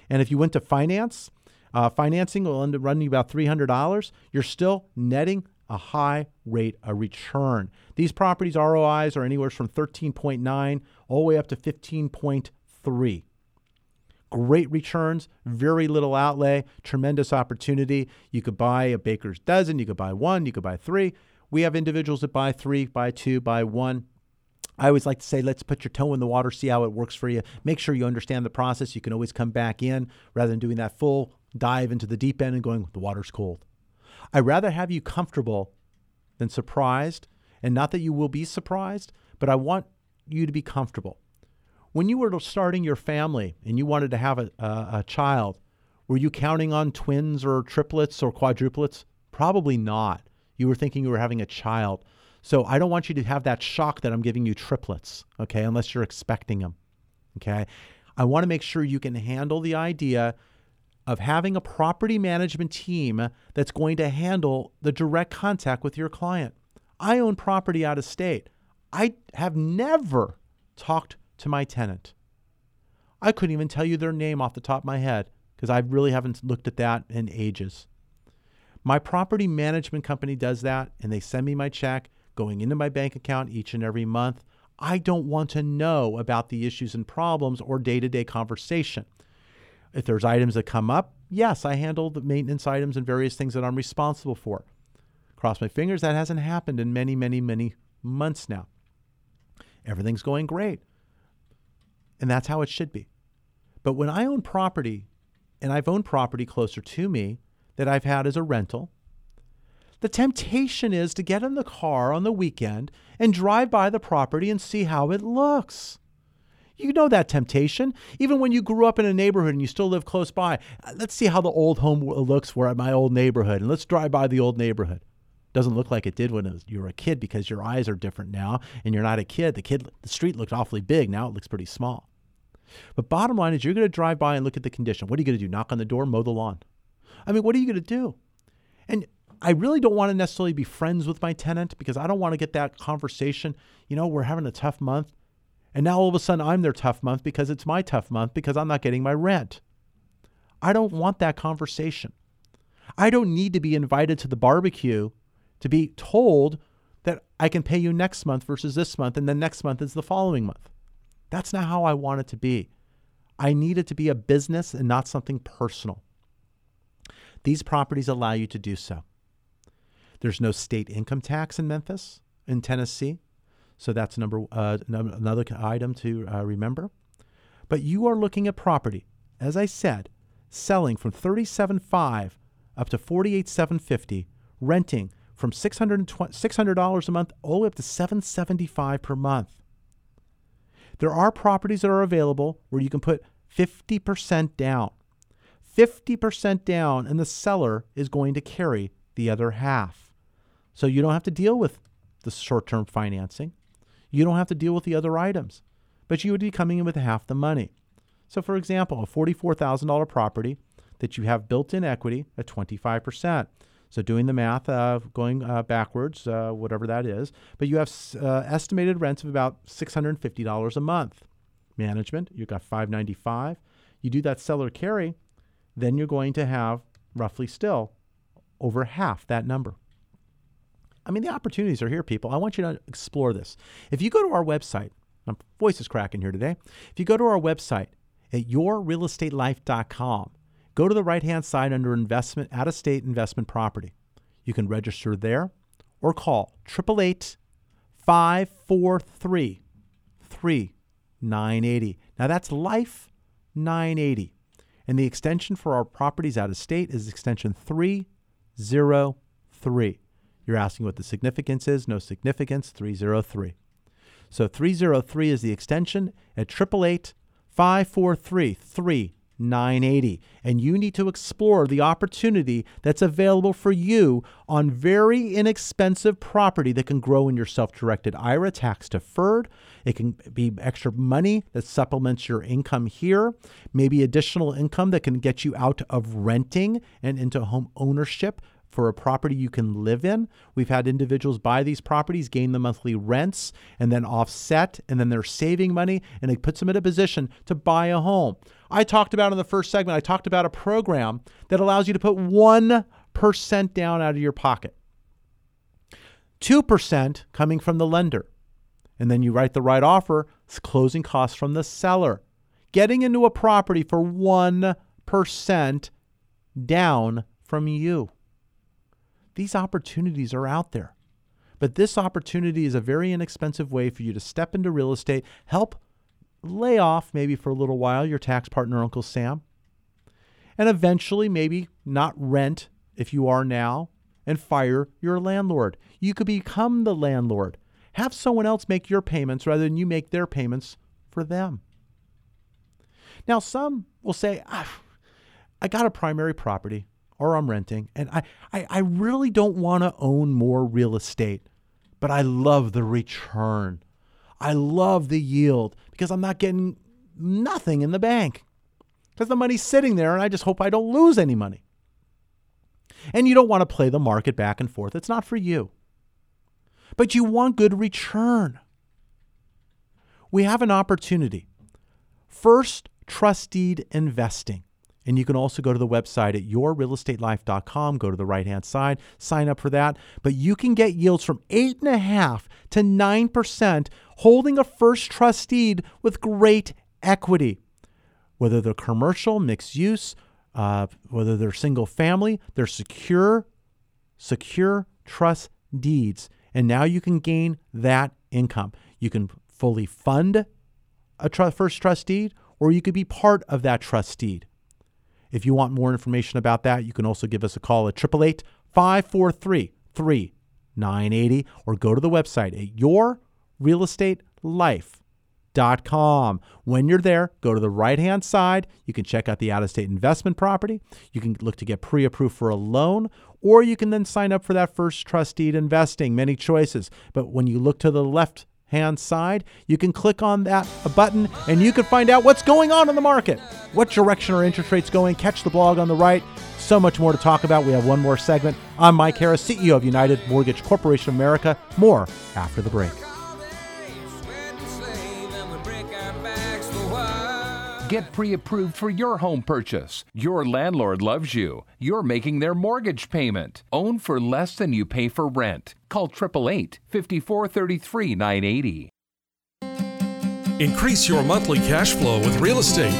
And if you went to finance, uh, financing will end up running about $300. You're still netting a high rate of return. These properties' ROIs are anywhere from 13.9 all the way up to 15.3. Great returns, very little outlay, tremendous opportunity. You could buy a baker's dozen, you could buy one, you could buy three. We have individuals that buy three, buy two, buy one. I always like to say, let's put your toe in the water, see how it works for you. Make sure you understand the process. You can always come back in rather than doing that full dive into the deep end and going, the water's cold. I'd rather have you comfortable than surprised. And not that you will be surprised, but I want you to be comfortable. When you were starting your family and you wanted to have a, a, a child, were you counting on twins or triplets or quadruplets? Probably not. You were thinking you were having a child. So I don't want you to have that shock that I'm giving you triplets, okay, unless you're expecting them, okay? I want to make sure you can handle the idea of having a property management team that's going to handle the direct contact with your client. I own property out of state. I have never talked to my tenant. I couldn't even tell you their name off the top of my head because I really haven't looked at that in ages. My property management company does that and they send me my check going into my bank account each and every month. I don't want to know about the issues and problems or day to day conversation. If there's items that come up, yes, I handle the maintenance items and various things that I'm responsible for. Cross my fingers, that hasn't happened in many, many, many months now. Everything's going great. And that's how it should be. But when I own property, and I've owned property closer to me that I've had as a rental, the temptation is to get in the car on the weekend and drive by the property and see how it looks. You know that temptation. Even when you grew up in a neighborhood and you still live close by, uh, let's see how the old home looks for my old neighborhood and let's drive by the old neighborhood. Doesn't look like it did when it was, you were a kid because your eyes are different now and you're not a kid. The kid the street looked awfully big, now it looks pretty small. But bottom line is you're going to drive by and look at the condition. What are you going to do? Knock on the door, mow the lawn. I mean, what are you going to do? And I really don't want to necessarily be friends with my tenant because I don't want to get that conversation. You know, we're having a tough month. And now all of a sudden I'm their tough month because it's my tough month because I'm not getting my rent. I don't want that conversation. I don't need to be invited to the barbecue to be told that I can pay you next month versus this month, and then next month is the following month. That's not how I want it to be. I need it to be a business and not something personal. These properties allow you to do so. There's no state income tax in Memphis, in Tennessee. So that's number uh, another item to uh, remember. But you are looking at property, as I said, selling from 37.5 up to 48.750, renting from $600 a month all the way up to 775 per month. There are properties that are available where you can put 50% down. 50% down and the seller is going to carry the other half. So you don't have to deal with the short-term financing. You don't have to deal with the other items, but you would be coming in with half the money. So, for example, a $44,000 property that you have built in equity at 25%. So, doing the math, uh, going uh, backwards, uh, whatever that is, but you have uh, estimated rents of about $650 a month. Management, you've got 595 You do that seller carry, then you're going to have roughly still over half that number. I mean, the opportunities are here, people. I want you to explore this. If you go to our website, my voice is cracking here today. If you go to our website at yourrealestatelife.com, go to the right hand side under investment, out of state investment property. You can register there or call 888 543 3980. Now that's Life 980. And the extension for our properties out of state is extension 303. You're asking what the significance is. No significance, 303. So 303 is the extension at 888 543 3980. And you need to explore the opportunity that's available for you on very inexpensive property that can grow in your self directed IRA tax deferred. It can be extra money that supplements your income here, maybe additional income that can get you out of renting and into home ownership for a property you can live in. We've had individuals buy these properties, gain the monthly rents, and then offset, and then they're saving money, and it puts them in a position to buy a home. I talked about in the first segment, I talked about a program that allows you to put 1% down out of your pocket, 2% coming from the lender. And then you write the right offer, it's closing costs from the seller. Getting into a property for 1% down from you. These opportunities are out there. But this opportunity is a very inexpensive way for you to step into real estate, help lay off maybe for a little while your tax partner, Uncle Sam, and eventually maybe not rent if you are now and fire your landlord. You could become the landlord. Have someone else make your payments rather than you make their payments for them. Now, some will say, ah, I got a primary property or I'm renting, and I, I, I really don't want to own more real estate, but I love the return. I love the yield because I'm not getting nothing in the bank because the money's sitting there and I just hope I don't lose any money. And you don't want to play the market back and forth. It's not for you. But you want good return. We have an opportunity. First, trust deed investing. And you can also go to the website at yourrealestatelife.com, go to the right hand side, sign up for that. But you can get yields from 8.5 to 9% holding a first trust deed with great equity. Whether they're commercial, mixed use, uh, whether they're single family, they're secure, secure trust deeds. And now you can gain that income. You can fully fund a tr- first trust deed, or you could be part of that trust deed. If you want more information about that, you can also give us a call at 888 543 3980 or go to the website at yourrealestatelife.com. When you're there, go to the right hand side. You can check out the out of state investment property. You can look to get pre approved for a loan, or you can then sign up for that first trust deed investing. Many choices. But when you look to the left hand side, you can click on that button and you can find out what's going on in the market. What direction are interest rates going? Catch the blog on the right. So much more to talk about. We have one more segment. I'm Mike Harris, CEO of United Mortgage Corporation America. More after the break. Get pre approved for your home purchase. Your landlord loves you. You're making their mortgage payment. Own for less than you pay for rent. Call 888 5433 980. Increase your monthly cash flow with real estate.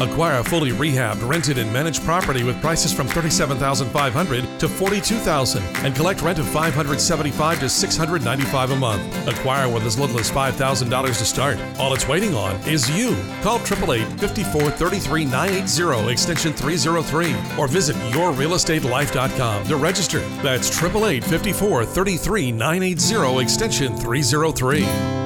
Acquire a fully rehabbed, rented, and managed property with prices from 37,500 to 42,000 and collect rent of 575 to 695 a month. Acquire with as little as $5,000 to start. All it's waiting on is you. Call 888 5433 980 extension 303 or visit yourrealestatelife.com to register. That's 888 5433 980 extension 303.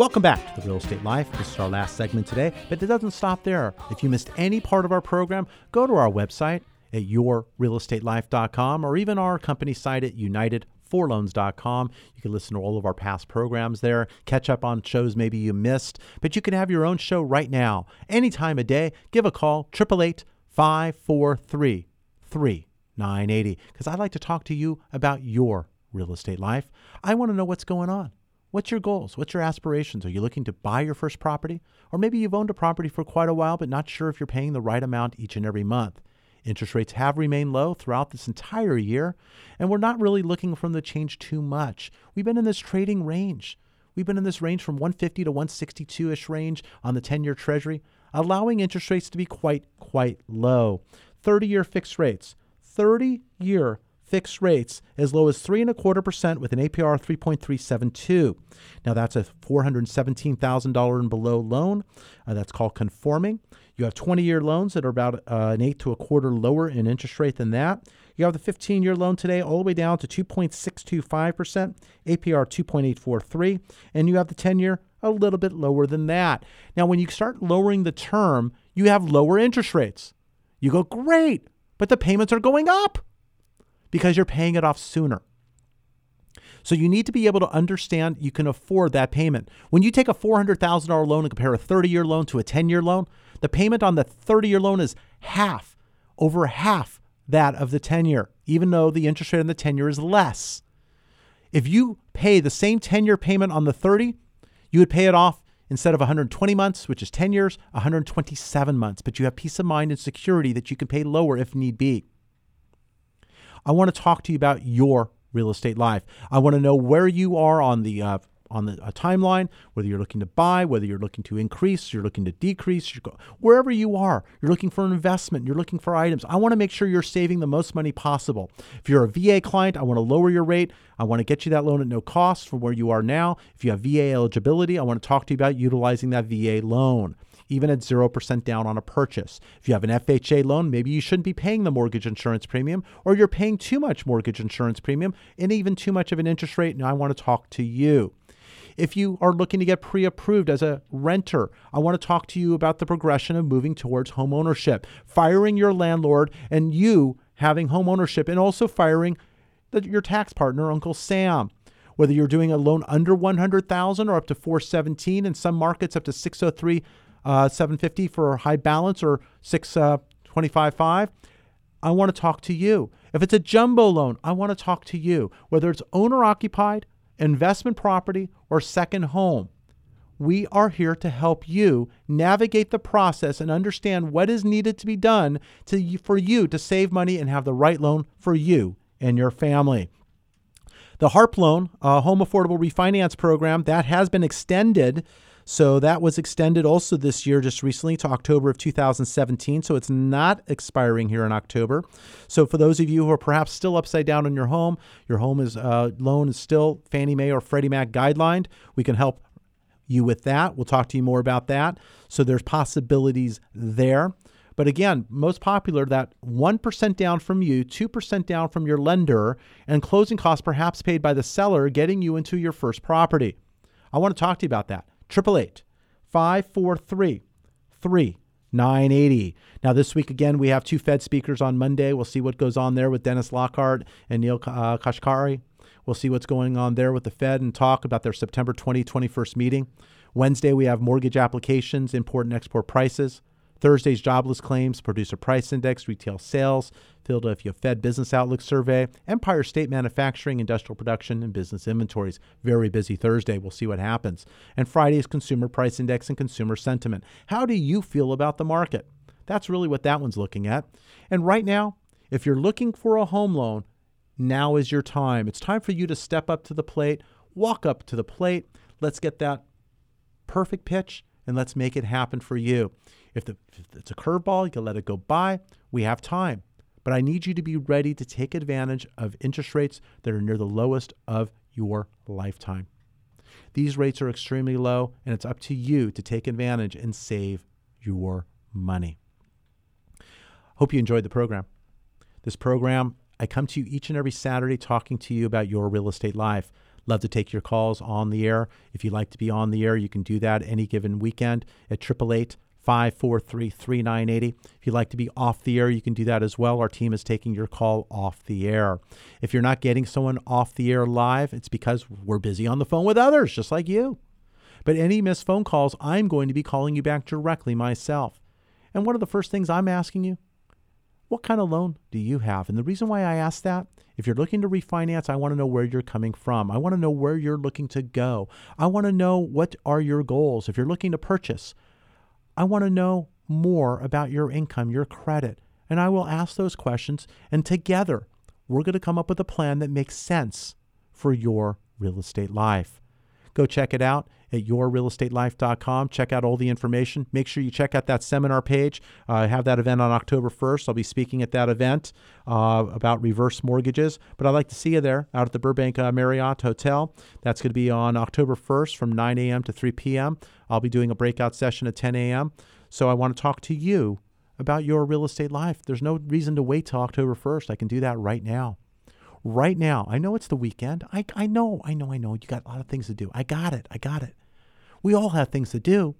Welcome back to the Real Estate Life. This is our last segment today, but it doesn't stop there. If you missed any part of our program, go to our website at yourrealestatelife.com or even our company site at unitedforloans.com. You can listen to all of our past programs there, catch up on shows maybe you missed, but you can have your own show right now, any time of day. Give a call, 888 543 3980, because I'd like to talk to you about your real estate life. I want to know what's going on. What's your goals? What's your aspirations? Are you looking to buy your first property? Or maybe you've owned a property for quite a while, but not sure if you're paying the right amount each and every month. Interest rates have remained low throughout this entire year, and we're not really looking for them to change too much. We've been in this trading range. We've been in this range from 150 to 162 ish range on the 10 year Treasury, allowing interest rates to be quite, quite low. 30 year fixed rates, 30 year fixed rates as low as three and a quarter percent with an APR of 3.372. Now that's a $417,000 and below loan. Uh, that's called conforming. You have 20 year loans that are about uh, an eighth to a quarter lower in interest rate than that. You have the 15 year loan today all the way down to 2.625%, APR 2.843, and you have the 10 year a little bit lower than that. Now, when you start lowering the term, you have lower interest rates. You go, great, but the payments are going up because you're paying it off sooner. So you need to be able to understand you can afford that payment. When you take a $400,000 loan and compare a 30 year loan to a 10 year loan, the payment on the 30 year loan is half, over half that of the 10 year, even though the interest rate on the 10 year is less. If you pay the same 10 year payment on the 30, you would pay it off instead of 120 months, which is 10 years, 127 months. But you have peace of mind and security that you can pay lower if need be. I want to talk to you about your real estate life. I want to know where you are on the uh, on the uh, timeline, whether you're looking to buy, whether you're looking to increase, you're looking to decrease, go- wherever you are, you're looking for an investment, you're looking for items. I want to make sure you're saving the most money possible. If you're a VA client, I want to lower your rate. I want to get you that loan at no cost from where you are now. If you have VA eligibility, I want to talk to you about utilizing that VA loan even at 0% down on a purchase. If you have an FHA loan, maybe you shouldn't be paying the mortgage insurance premium, or you're paying too much mortgage insurance premium and even too much of an interest rate. And I want to talk to you. If you are looking to get pre approved as a renter, I want to talk to you about the progression of moving towards home ownership, firing your landlord, and you having home ownership, and also firing the, your tax partner, Uncle Sam. Whether you're doing a loan under 100,000 or up to 417, in some markets up to 603, uh, 750 for high balance or 625.5. I want to talk to you. If it's a jumbo loan, I want to talk to you. Whether it's owner occupied, investment property, or second home, we are here to help you navigate the process and understand what is needed to be done to, for you to save money and have the right loan for you and your family. The HARP loan, uh, Home Affordable Refinance Program, that has been extended. So that was extended also this year, just recently to October of 2017. So it's not expiring here in October. So for those of you who are perhaps still upside down on your home, your home is uh, loan is still Fannie Mae or Freddie Mac guidelined. We can help you with that. We'll talk to you more about that. So there's possibilities there. But again, most popular that 1% down from you, 2% down from your lender, and closing costs perhaps paid by the seller getting you into your first property. I want to talk to you about that. 888 543 3980. Now, this week again, we have two Fed speakers on Monday. We'll see what goes on there with Dennis Lockhart and Neel uh, Kashkari. We'll see what's going on there with the Fed and talk about their September 2021st meeting. Wednesday, we have mortgage applications, import and export prices. Thursday's jobless claims, producer price index, retail sales, Philadelphia Fed Business Outlook survey, Empire State Manufacturing, industrial production, and business inventories. Very busy Thursday. We'll see what happens. And Friday's consumer price index and consumer sentiment. How do you feel about the market? That's really what that one's looking at. And right now, if you're looking for a home loan, now is your time. It's time for you to step up to the plate, walk up to the plate. Let's get that perfect pitch and let's make it happen for you. If, the, if it's a curveball, you can let it go by. We have time. But I need you to be ready to take advantage of interest rates that are near the lowest of your lifetime. These rates are extremely low, and it's up to you to take advantage and save your money. Hope you enjoyed the program. This program, I come to you each and every Saturday talking to you about your real estate life. Love to take your calls on the air. If you'd like to be on the air, you can do that any given weekend at 888 543 3980. If you'd like to be off the air, you can do that as well. Our team is taking your call off the air. If you're not getting someone off the air live, it's because we're busy on the phone with others, just like you. But any missed phone calls, I'm going to be calling you back directly myself. And one of the first things I'm asking you what kind of loan do you have? And the reason why I ask that, if you're looking to refinance, I want to know where you're coming from. I want to know where you're looking to go. I want to know what are your goals. If you're looking to purchase, I want to know more about your income, your credit. And I will ask those questions. And together, we're going to come up with a plan that makes sense for your real estate life. Go check it out at yourrealestatelife.com. Check out all the information. Make sure you check out that seminar page. Uh, I have that event on October 1st. I'll be speaking at that event uh, about reverse mortgages. But I'd like to see you there out at the Burbank uh, Marriott Hotel. That's going to be on October 1st from 9 a.m. to 3 p.m. I'll be doing a breakout session at 10 a.m. So I want to talk to you about your real estate life. There's no reason to wait till October 1st. I can do that right now right now. I know it's the weekend. I, I know, I know, I know. You got a lot of things to do. I got it. I got it. We all have things to do.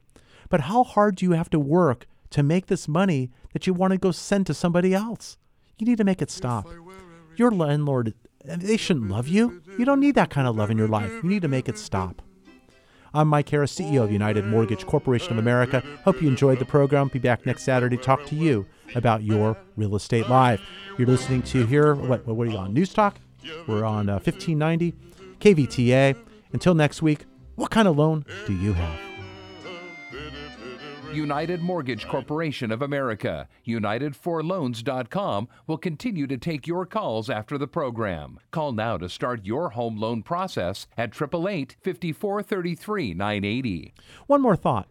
But how hard do you have to work to make this money that you want to go send to somebody else? You need to make it stop. Your landlord, they shouldn't love you. You don't need that kind of love in your life. You need to make it stop. I'm Mike Harris, CEO of United Mortgage Corporation of America. Hope you enjoyed the program. Be back next Saturday to talk to you about your real estate life. You're listening to here, what, what are you on? News Talk? We're on uh, 1590 KVTA. Until next week, what kind of loan do you have? United Mortgage Corporation of America, UnitedForLoans.com will continue to take your calls after the program. Call now to start your home loan process at 888 5433 980. One more thought.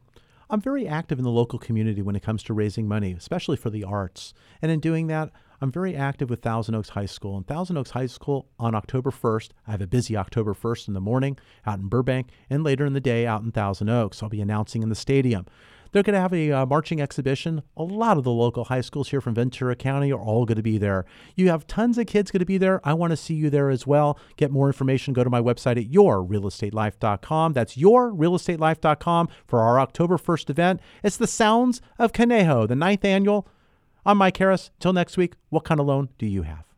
I'm very active in the local community when it comes to raising money, especially for the arts. And in doing that, I'm very active with Thousand Oaks High School. And Thousand Oaks High School on October 1st, I have a busy October 1st in the morning out in Burbank and later in the day out in Thousand Oaks. I'll be announcing in the stadium. They're going to have a uh, marching exhibition. A lot of the local high schools here from Ventura County are all going to be there. You have tons of kids going to be there. I want to see you there as well. Get more information, go to my website at yourrealestatelife.com. That's yourrealestatelife.com for our October 1st event. It's the Sounds of Conejo, the ninth annual. I'm Mike Harris. Till next week, what kind of loan do you have?